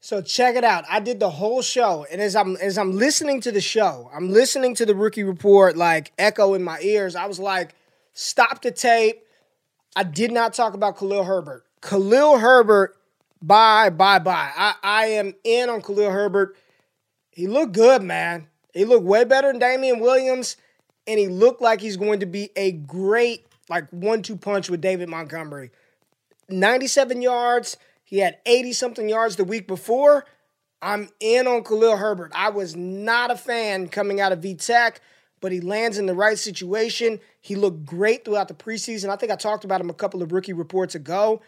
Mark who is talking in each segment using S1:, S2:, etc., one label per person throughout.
S1: So check it out. I did the whole show, and as I'm as I'm listening to the show, I'm listening to the rookie report like echo in my ears. I was like, stop the tape. I did not talk about Khalil Herbert. Khalil Herbert, bye, bye, bye. I, I am in on Khalil Herbert. He looked good, man. He looked way better than Damien Williams, and he looked like he's going to be a great like one-two punch with David Montgomery. 97 yards. He had 80 something yards the week before. I'm in on Khalil Herbert. I was not a fan coming out of VTech, but he lands in the right situation. He looked great throughout the preseason. I think I talked about him a couple of rookie reports ago.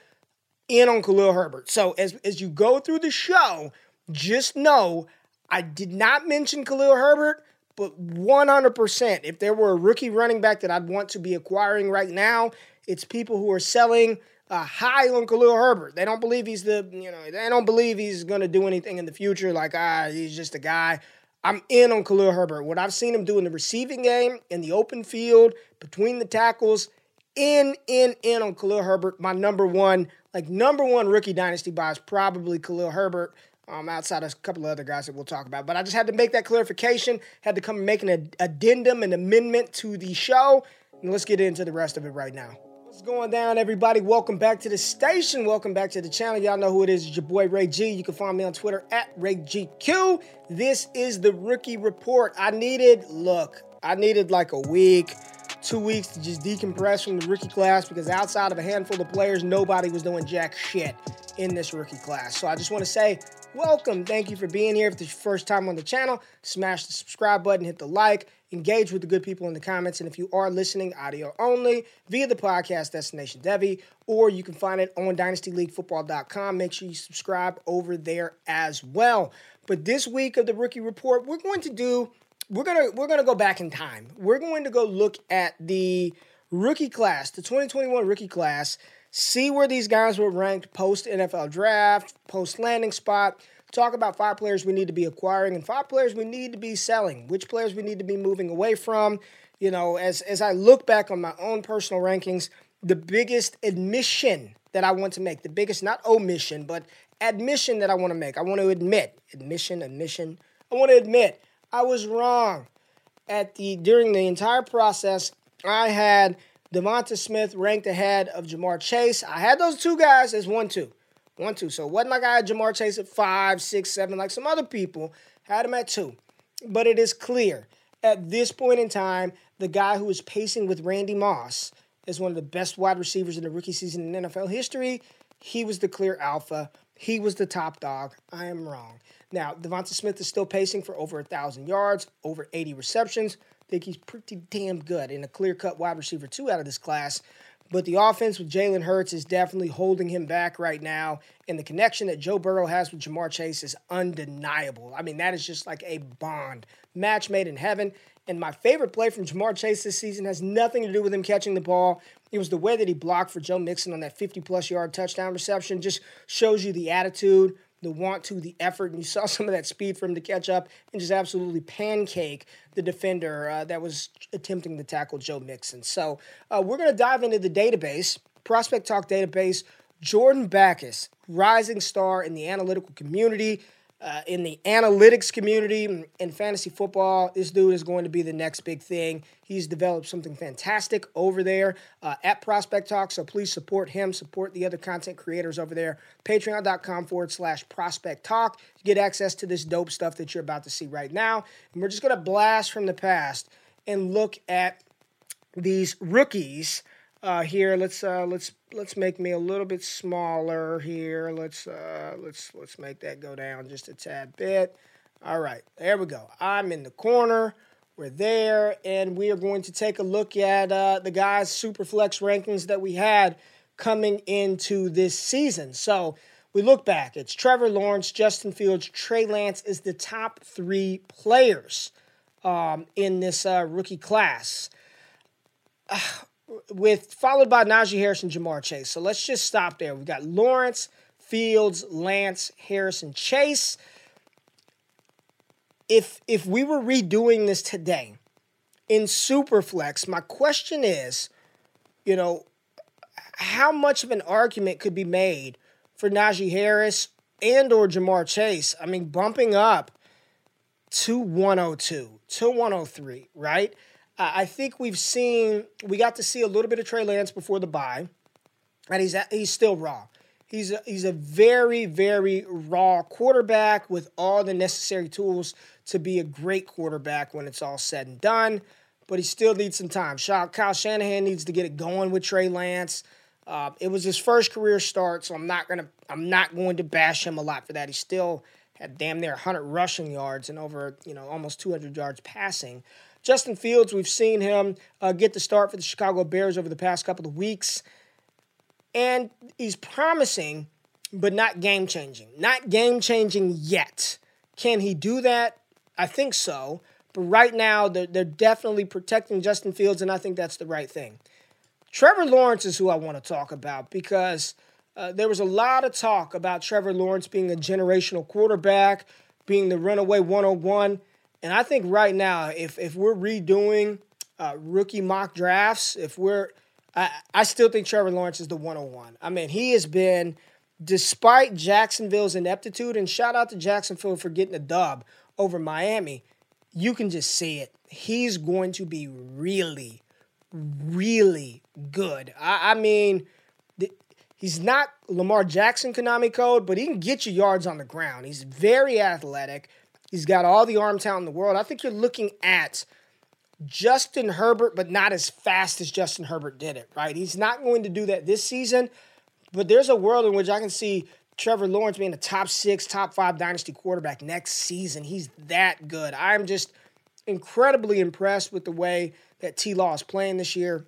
S1: In on Khalil Herbert. So as, as you go through the show, just know I did not mention Khalil Herbert, but 100%, if there were a rookie running back that I'd want to be acquiring right now, it's people who are selling uh, high on Khalil Herbert. They don't believe he's the, you know, they don't believe he's going to do anything in the future. Like, ah, he's just a guy. I'm in on Khalil Herbert. What I've seen him do in the receiving game, in the open field, between the tackles, in, in, in on Khalil Herbert. My number one, like number one rookie dynasty buy is probably Khalil Herbert. Um, outside of a couple of other guys that we'll talk about. But I just had to make that clarification, had to come and make an addendum, an amendment to the show. And let's get into the rest of it right now. What's going down, everybody? Welcome back to the station. Welcome back to the channel. Y'all know who it is. It's your boy Ray G. You can find me on Twitter at RayGQ. This is the rookie report. I needed, look, I needed like a week, two weeks to just decompress from the rookie class because outside of a handful of players, nobody was doing jack shit in this rookie class. So I just want to say welcome. Thank you for being here. If it's your first time on the channel, smash the subscribe button, hit the like, engage with the good people in the comments. And if you are listening audio only via the podcast Destination Devy, or you can find it on dynastyleaguefootball.com, make sure you subscribe over there as well. But this week of the rookie report, we're going to do we're gonna we're gonna go back in time. We're going to go look at the rookie class, the 2021 rookie class see where these guys were ranked post NFL draft, post landing spot. Talk about five players we need to be acquiring and five players we need to be selling. Which players we need to be moving away from. You know, as as I look back on my own personal rankings, the biggest admission that I want to make, the biggest not omission, but admission that I want to make. I want to admit, admission, admission. I want to admit I was wrong. At the during the entire process, I had Devonta Smith ranked ahead of Ja'Marr Chase. I had those two guys as one, two. One, two. So it wasn't like I had Ja'Marr Chase at five, six, seven, like some other people had him at two. But it is clear at this point in time, the guy who is pacing with Randy Moss is one of the best wide receivers in the rookie season in NFL history. He was the clear alpha. He was the top dog. I am wrong. Now, Devonta Smith is still pacing for over a 1,000 yards, over 80 receptions think he's pretty damn good and a clear cut wide receiver two out of this class. But the offense with Jalen Hurts is definitely holding him back right now. And the connection that Joe Burrow has with Ja'Marr Chase is undeniable. I mean, that is just like a bond, match made in heaven. And my favorite play from Ja'Marr Chase this season has nothing to do with him catching the ball. It was the way that he blocked for Joe Mixon on that 50 plus yard touchdown reception. Just shows you the attitude, the want to, the effort, and you saw some of that speed for him to catch up and just absolutely pancake the defender uh, that was attempting to tackle Joe Mixon. So uh, we're going to dive into the database, Prospect Talk database. Jordan Backus, rising star in the analytical community uh, in the analytics community in fantasy football, this dude is going to be the next big thing. He's developed something fantastic over there uh, at Prospect Talk. So please support him, support the other content creators over there. Patreon.com forward slash Prospect Talk. You get access to this dope stuff that you're about to see right now. And we're just going to blast from the past and look at these rookies uh, here. Let's uh, let's let's make me a little bit smaller here. Let's uh, let's let's make that go down just a tad bit. All right, there we go. I'm in the corner. We're there, and we are going to take a look at uh, the guys' super flex rankings that we had coming into this season. So we look back. It's Trevor Lawrence, Justin Fields, Trey Lance is the top three players um, in this uh, rookie class with followed by Najee Harris and Ja'Marr Chase. So let's just stop there. We've got Lawrence, Fields, Lance, Harrison, Chase. If if we were redoing this today in Superflex, my question is, you know, how much of an argument could be made for Najee Harris and or Ja'Marr Chase, I mean, bumping up to 102, to 103, right? I think we've seen, we got to see a little bit of Trey Lance before the bye, and he's he's still raw. He's a, he's a very, very raw quarterback with all the necessary tools to be a great quarterback when it's all said and done, but he still needs some time. Kyle Shanahan needs to get it going with Trey Lance. Uh, it was his first career start, so I'm not gonna I'm not going to bash him a lot for that. He still had damn near 100 rushing yards and over you know almost 200 yards passing. Justin Fields, we've seen him uh, get the start for the Chicago Bears over the past couple of weeks, and he's promising, but not game changing. Not game changing yet. Can he do that? I think so. But right now, they're, they're definitely protecting Justin Fields, and I think that's the right thing. Trevor Lawrence is who I want to talk about because uh, there was a lot of talk about Trevor Lawrence being a generational quarterback, being the runaway 101. And I think right now, if, if we're redoing uh, rookie mock drafts, if we're, I, I still think Trevor Lawrence is the 101. I mean, he has been, despite Jacksonville's ineptitude, and shout out to Jacksonville for getting a dub over Miami, you can just see it. He's going to be really, really good. I, I mean, th- he's not Lamar Jackson Konami code, but he can get you yards on the ground. He's very athletic. He's got all the arm talent in the world. I think you're looking at Justin Herbert, but not as fast as Justin Herbert did it, right? He's not going to do that this season, but there's a world in which I can see Trevor Lawrence being a top six, top five dynasty quarterback next season. He's that good. I'm just incredibly impressed with the way that T Law is playing this year.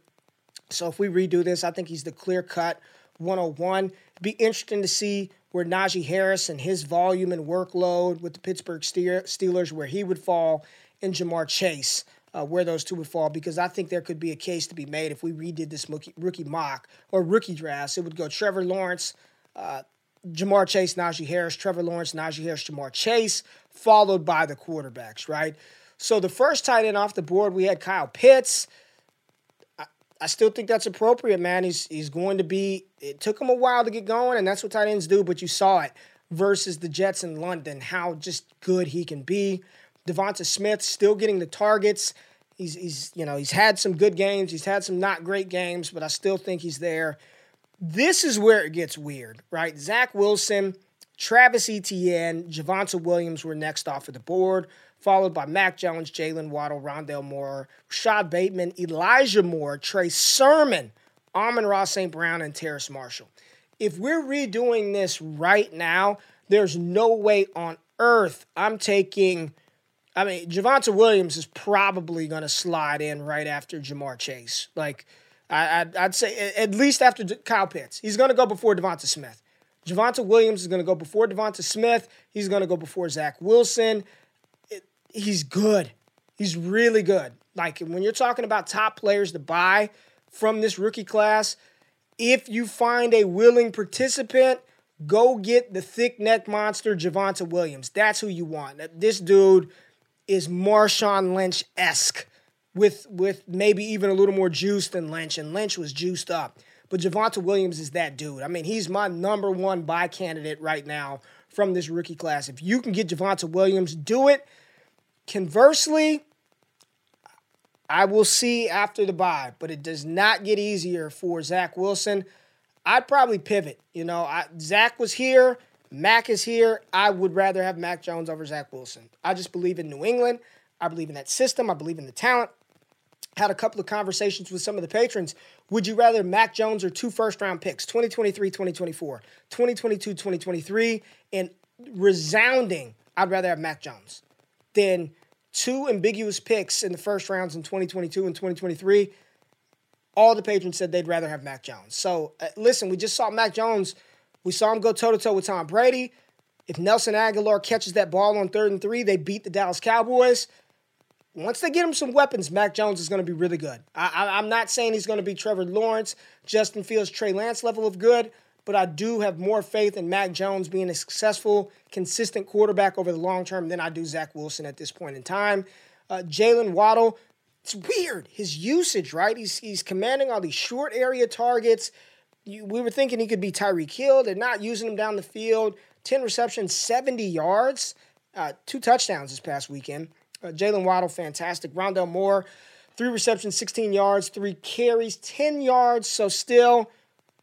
S1: So if we redo this, I think he's the clear cut 101. Be interesting to see where Najee Harris and his volume and workload with the Pittsburgh Steelers, where he would fall, and Ja'Marr Chase, uh, where those two would fall, because I think there could be a case to be made if we redid this rookie, mock or rookie drafts. It would go Trevor Lawrence, uh, Ja'Marr Chase, Najee Harris, Trevor Lawrence, Najee Harris, Ja'Marr Chase, followed by the quarterbacks, right? So the first tight end off the board, we had Kyle Pitts. I still think that's appropriate, man. He's he's going to be. It took him a while to get going, and that's what tight ends do. But you saw it versus the Jets in London, how just good he can be. Devonta Smith still getting the targets. He's he's you know he's had some good games. He's had some not great games, but I still think he's there. This is where it gets weird, right? Zach Wilson, Travis Etienne, Javonte Williams were next off of the board followed by Mac Jones, Jaylen Waddle, Rondale Moore, Rashod Bateman, Elijah Moore, Trey Sermon, Amon-Ra St. Brown, and Terrace Marshall. If we're redoing this right now, there's no way on earth I'm taking. I mean, Javonte Williams is probably going to slide in right after Ja'Marr Chase. Like, I, would say at least after Kyle Pitts. He's going to go before Devonta Smith. Javonte Williams is going to go before Devonta Smith. He's going to go before Zach Wilson he's good. He's really good. Like when you're talking about top players to buy from this rookie class, if you find a willing participant, go get the thick neck monster Javonte Williams. That's who you want. This dude is Marshawn Lynch esque with with maybe even a little more juice than Lynch, and Lynch was juiced up. But Javonte Williams is that dude. I mean, he's my number one buy candidate right now from this rookie class. If you can get Javonte Williams, do it. Conversely, I will see after the bye, but it does not get easier for Zach Wilson. I'd probably pivot. You know, I, Zach was here, Mac is here. I would rather have Mac Jones over Zach Wilson. I just believe in New England. I believe in that system. I believe in the talent. Had a couple of conversations with some of the patrons. Would you rather Mac Jones or two first round picks, 2023, 2024, 2022, 2023? And resounding, I'd rather have Mac Jones than two ambiguous picks in the first rounds in 2022 and 2023. All the patrons said they'd rather have Mac Jones. So uh, listen, we just saw Mac Jones. We saw him go toe to toe with Tom Brady. If Nelson Agholor catches that ball on third and three, they beat the Dallas Cowboys. Once they get him some weapons, Mac Jones is going to be really good. I, am not saying he's going to be Trevor Lawrence, Justin Fields, Trey Lance level of good, but I do have more faith in Mac Jones being a successful, consistent quarterback over the long term than I do Zach Wilson at this point in time. Uh, Jaylen Waddle, it's weird. His usage, right? He's, he's commanding all these short area targets, you, we were thinking he could be Tyreek Hill. They're not using him down the field. 10 receptions, 70 yards, uh, two touchdowns this past weekend. Uh, Jaylen Waddle, fantastic. Rondale Moore, three receptions, 16 yards, three carries, 10 yards. So still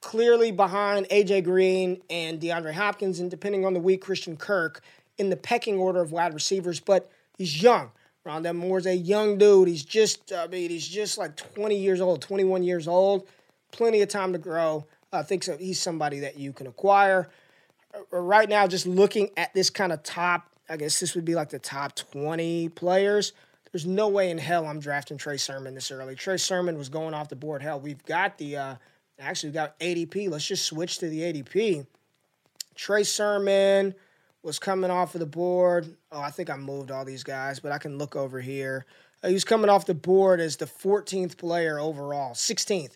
S1: clearly behind AJ Green and DeAndre Hopkins, and depending on the week, Christian Kirk in the pecking order of wide receivers. But he's young. Rondale Moore's a young dude. He's just, I mean, he's just like 20 years old, 21 years old. Plenty of time to grow. I think so. He's somebody that you can acquire. Uh, right now, just looking at this kind of top, I guess this would be like the top 20 players. There's no way in hell I'm drafting Trey Sermon this early. Trey Sermon was going off the board. Hell, we've got the, uh, actually, we've got ADP. Let's just switch to the ADP. Trey Sermon was coming off of the board. Oh, I think I moved all these guys, but I can look over here. Uh, he was coming off the board as the 14th player overall, 16th.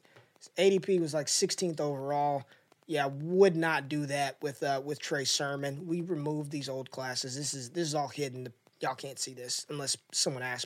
S1: ADP was like 16th overall. Yeah, would not do that with uh, with Trey Sermon. We removed these old classes. This is this is all hidden. Y'all can't see this unless someone asks.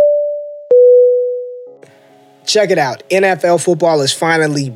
S1: Check it out. NFL football is finally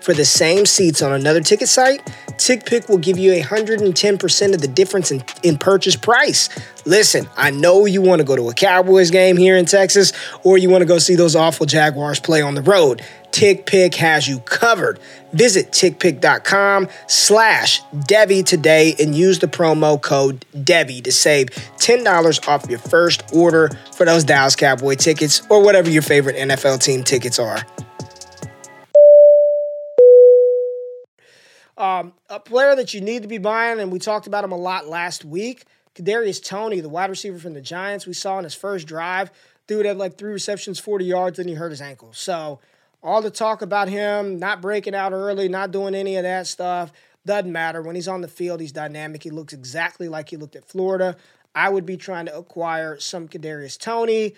S1: for the same seats on another ticket site, TickPick will give you 110% of the difference in, in purchase price. Listen, I know you want to go to a Cowboys game here in Texas, or you want to go see those awful Jaguars play on the road. TickPick has you covered. Visit tickpick.com slash Devy today and use the promo code Devy to save $10 off your first order for those Dallas Cowboy tickets or whatever your favorite NFL team tickets are. Um, a player that you need to be buying, and we talked about him a lot last week. Kadarius Toney, the wide receiver from the Giants, we saw in his first drive. Dude had like three receptions, 40 yards, then he hurt his ankle. So all the talk about him not breaking out early, not doing any of that stuff, doesn't matter. When he's on the field, he's dynamic. He looks exactly like he looked at Florida. I would be trying to acquire some Kadarius Toney.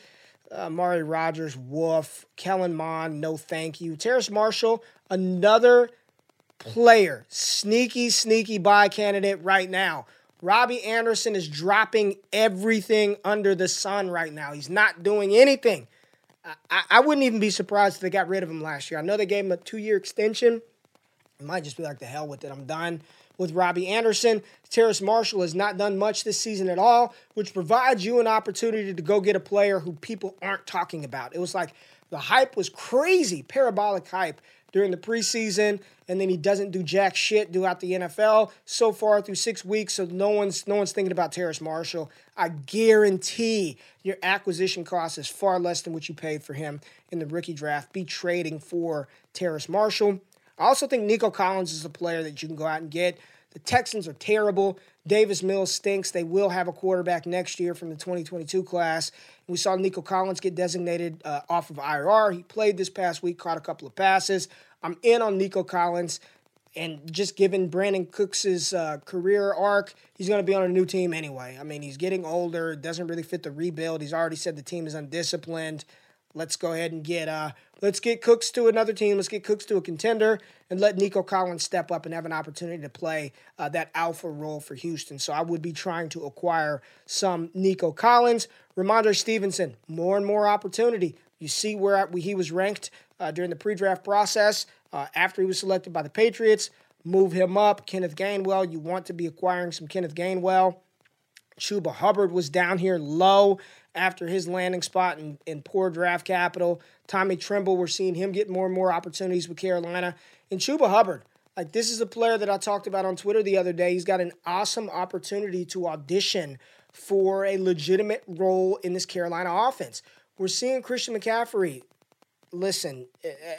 S1: Uh, Mari Rogers, Wolf, Kellen Mond, no thank you. Terrace Marshall, another player, sneaky, sneaky buy candidate right now. Robbie Anderson is dropping everything under the sun right now. He's not doing anything. I, I wouldn't even be surprised if they got rid of him last year. I know they gave him a two year extension. It might just be like the hell with it. I'm done with Robbie Anderson. Terrace Marshall has not done much this season at all, which provides you an opportunity to go get a player who people aren't talking about. It was like the hype was crazy, parabolic hype during the preseason, and then he doesn't do jack shit throughout the NFL so far through six weeks. So no one's no one's thinking about Terrace Marshall. I guarantee your acquisition cost is far less than what you paid for him in the rookie draft. Be trading for Terrace Marshall. I also think Nico Collins is a player that you can go out and get. The Texans are terrible. Davis Mills stinks. They will have a quarterback next year from the 2022 class. We saw Nico Collins get designated uh, off of IR. He played this past week, caught a couple of passes. I'm in on Nico Collins. And just given Brandin Cooks' uh, career arc, he's going to be on a new team anyway. I mean, he's getting older, doesn't really fit the rebuild. He's already said the team is undisciplined. Let's go ahead and get uh let's get Cooks to another team. Let's get Cooks to a contender and let Nico Collins step up and have an opportunity to play uh, that alpha role for Houston. So I would be trying to acquire some Nico Collins. Rhamondre Stevenson, more and more opportunity. You see where he was ranked uh, during the pre-draft process uh, after he was selected by the Patriots. Move him up. Kenneth Gainwell, you want to be acquiring some Kenneth Gainwell. Chuba Hubbard was down here low after his landing spot in, in poor draft capital. Tommy Tremble, we're seeing him get more and more opportunities with Carolina. And Chuba Hubbard, like this is a player that I talked about on Twitter the other day. He's got an awesome opportunity to audition for a legitimate role in this Carolina offense. We're seeing Christian McCaffrey. Listen,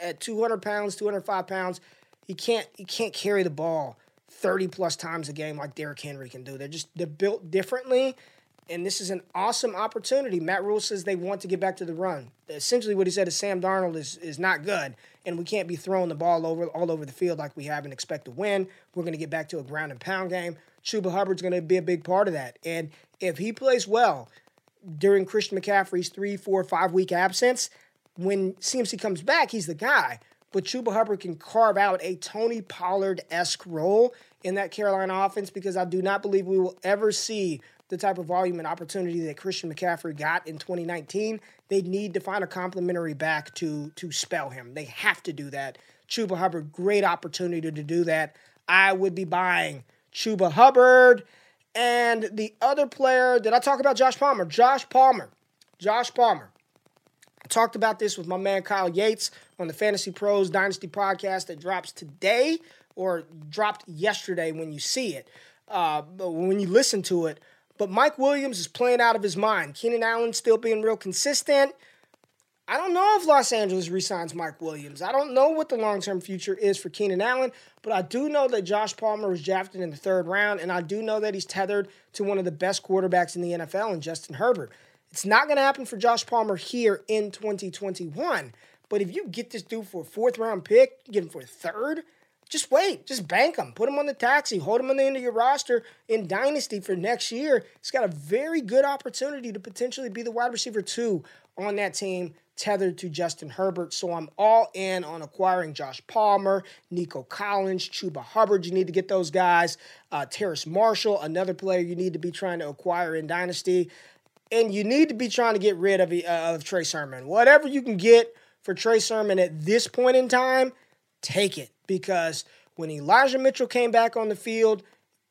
S1: at 200 pounds, 205 pounds, he can't he can't carry the ball 30 plus times a game like Derrick Henry can do. They're just they're built differently and this is an awesome opportunity. Matt Rhule says they want to get back to the run. Essentially, what he said is Sam Darnold is, is not good, and we can't be throwing the ball over all over the field like we have and expect to win. We're going to get back to a ground and pound game. Chuba Hubbard's going to be a big part of that. And if he plays well during Christian McCaffrey's three, four, five week absence, when CMC comes back, he's the guy. But Chuba Hubbard can carve out a Tony Pollard esque role in that Carolina offense because I do not believe we will ever see the type of volume and opportunity that Christian McCaffrey got in 2019, they need to find a complementary back to to spell him. They have to do that. Chuba Hubbard, great opportunity to do that. I would be buying Chuba Hubbard. And the other player, did I talk about Josh Palmer? Josh Palmer. Josh Palmer. I talked about this with my man Kyle Yates on the Fantasy Pros Dynasty podcast that drops today or dropped yesterday when you see it. Uh, when you listen to it, but Mike Williams is playing out of his mind. Keenan Allen still being real consistent. I don't know if Los Angeles resigns Mike Williams. I don't know what the long term future is for Keenan Allen, but I do know that Josh Palmer was drafted in the third round, and I do know that he's tethered to one of the best quarterbacks in the NFL, and Justin Herbert. It's not going to happen for Josh Palmer here in 2021, but if you get this dude for a fourth round pick, get him for a third, just wait. Just bank him. Put him on the taxi. Hold him on the end of your roster in Dynasty for next year. He's got a very good opportunity to potentially be the wide receiver two on that team, tethered to Justin Herbert. So I'm all in on acquiring Josh Palmer, Nico Collins, Chuba Hubbard. You need to get those guys. Uh, Terrace Marshall, another player you need to be trying to acquire in Dynasty. And you need to be trying to get rid of, uh, of Trey Sermon. Whatever you can get for Trey Sermon at this point in time, take it because when Elijah Mitchell came back on the field,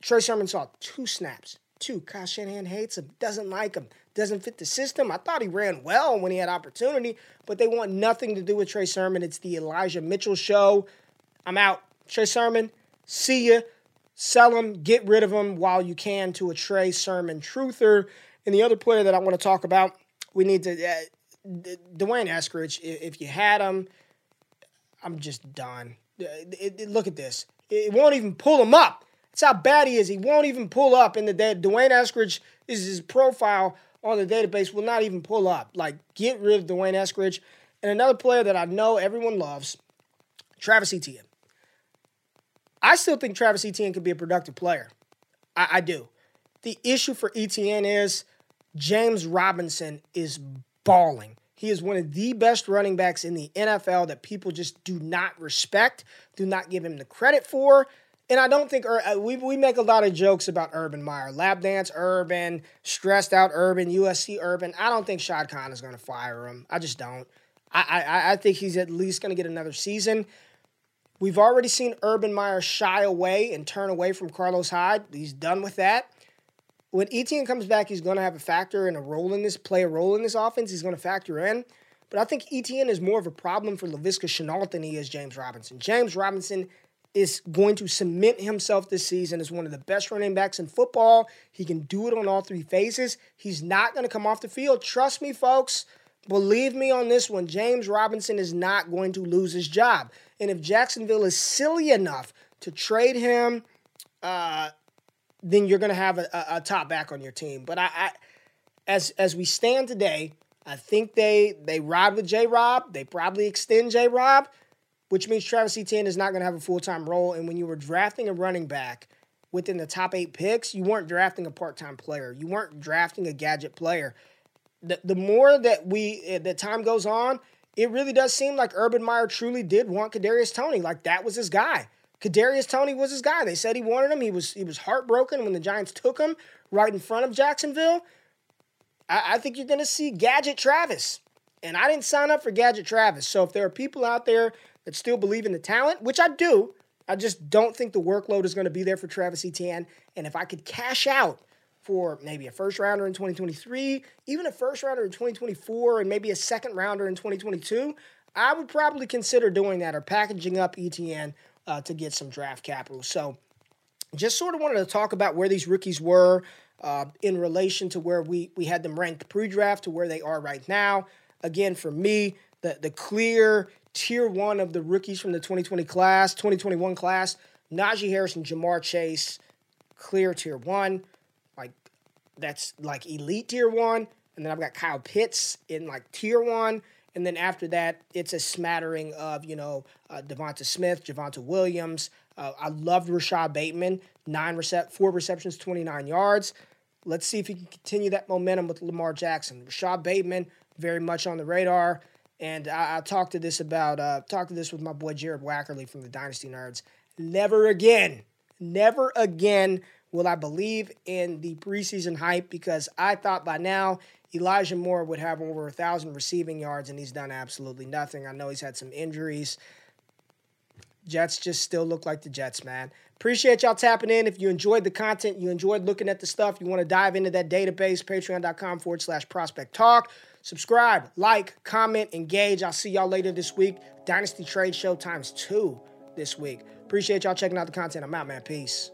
S1: Trey Sermon saw two snaps. Two. Kyle Shanahan hates him, doesn't like him, doesn't fit the system. I thought he ran well when he had opportunity, but they want nothing to do with Trey Sermon. It's the Elijah Mitchell show. I'm out. Trey Sermon, see ya. Sell him, get rid of him while you can to a Trey Sermon truther. And the other player that I want to talk about, we need to, uh, D'Wayne Eskridge, if you had him, I'm just done. It, it, look at this. It won't even pull him up. That's how bad he is. He won't even pull up in the day. D'Wayne Eskridge is his profile on the database will not even pull up. Like, get rid of D'Wayne Eskridge. And another player that I know everyone loves, Travis Etienne. I still think Travis Etienne could be a productive player. I, I do. The issue for Etienne is James Robinson is balling. He is one of the best running backs in the NFL that people just do not respect, do not give him the credit for. And I don't think uh, we, we make a lot of jokes about Urban Meyer, lap dance Urban, stressed out Urban, USC Urban. I don't think Shad Khan is going to fire him. I just don't. I, I, I think he's at least going to get another season. We've already seen Urban Meyer shy away and turn away from Carlos Hyde. He's done with that when Etienne comes back, he's going to have a factor and a role in this, play a role in this offense. He's going to factor in. But I think Etienne is more of a problem for Laviska Shenault than he is James Robinson. James Robinson is going to cement himself this season as one of the best running backs in football. He can do it on all three phases. He's not going to come off the field. Trust me, folks. Believe me on this one. James Robinson is not going to lose his job. And if Jacksonville is silly enough to trade him, uh, then you're going to have a, a, top back on your team. But I, I, as as we stand today, I think they they ride with J. Rob. They probably extend J. Rob, which means Travis Etienne is not going to have a full time role. And when you were drafting a running back within the top eight picks, you weren't drafting a part time player. You weren't drafting a gadget player. The the more that we eh, the time goes on, it really does seem like Urban Meyer truly did want Kadarius Toney. Like that was his guy. Kadarius Toney was his guy. They said he wanted him. He was he was heartbroken when the Giants took him right in front of Jacksonville. I, I think you're going to see Gadget Travis, and I didn't sign up for Gadget Travis. So if there are people out there that still believe in the talent, which I do, I just don't think the workload is going to be there for Travis Etienne. And if I could cash out for maybe a first rounder in 2023, even a first rounder in 2024, and maybe a second rounder in 2022, I would probably consider doing that or packaging up Etienne uh, to get some draft capital. So just sort of wanted to talk about where these rookies were uh, in relation to where we we had them ranked pre-draft to where they are right now. Again, for me, the the clear tier one of the rookies from the 2020 class, 2021 class, Najee Harris and Ja'Marr Chase, clear tier one, like that's like elite tier one. And then I've got Kyle Pitts in like tier one. And then after that, it's a smattering of, you know, uh, Devonta Smith, Javonte Williams. Uh, I loved Rashod Bateman, nine recept, four receptions, 29 yards. Let's see if he can continue that momentum with Lamar Jackson. Rashod Bateman, very much on the radar. And I, I talked to this about, uh, talked to this with my boy Jared Wackerly from the Dynasty Nerds. Never again, never again will I believe in the preseason hype because I thought by now Elijah Moore would have over a thousand receiving yards, and he's done absolutely nothing. I know he's had some injuries. Jets just still look like the Jets, man. Appreciate y'all tapping in. If you enjoyed the content, you enjoyed looking at the stuff, you want to dive into that database, patreon.com forward slash prospect talk. Subscribe, like, comment, engage. I'll see y'all later this week. Dynasty Trade Show times two this week. Appreciate y'all checking out the content. I'm out, man. Peace.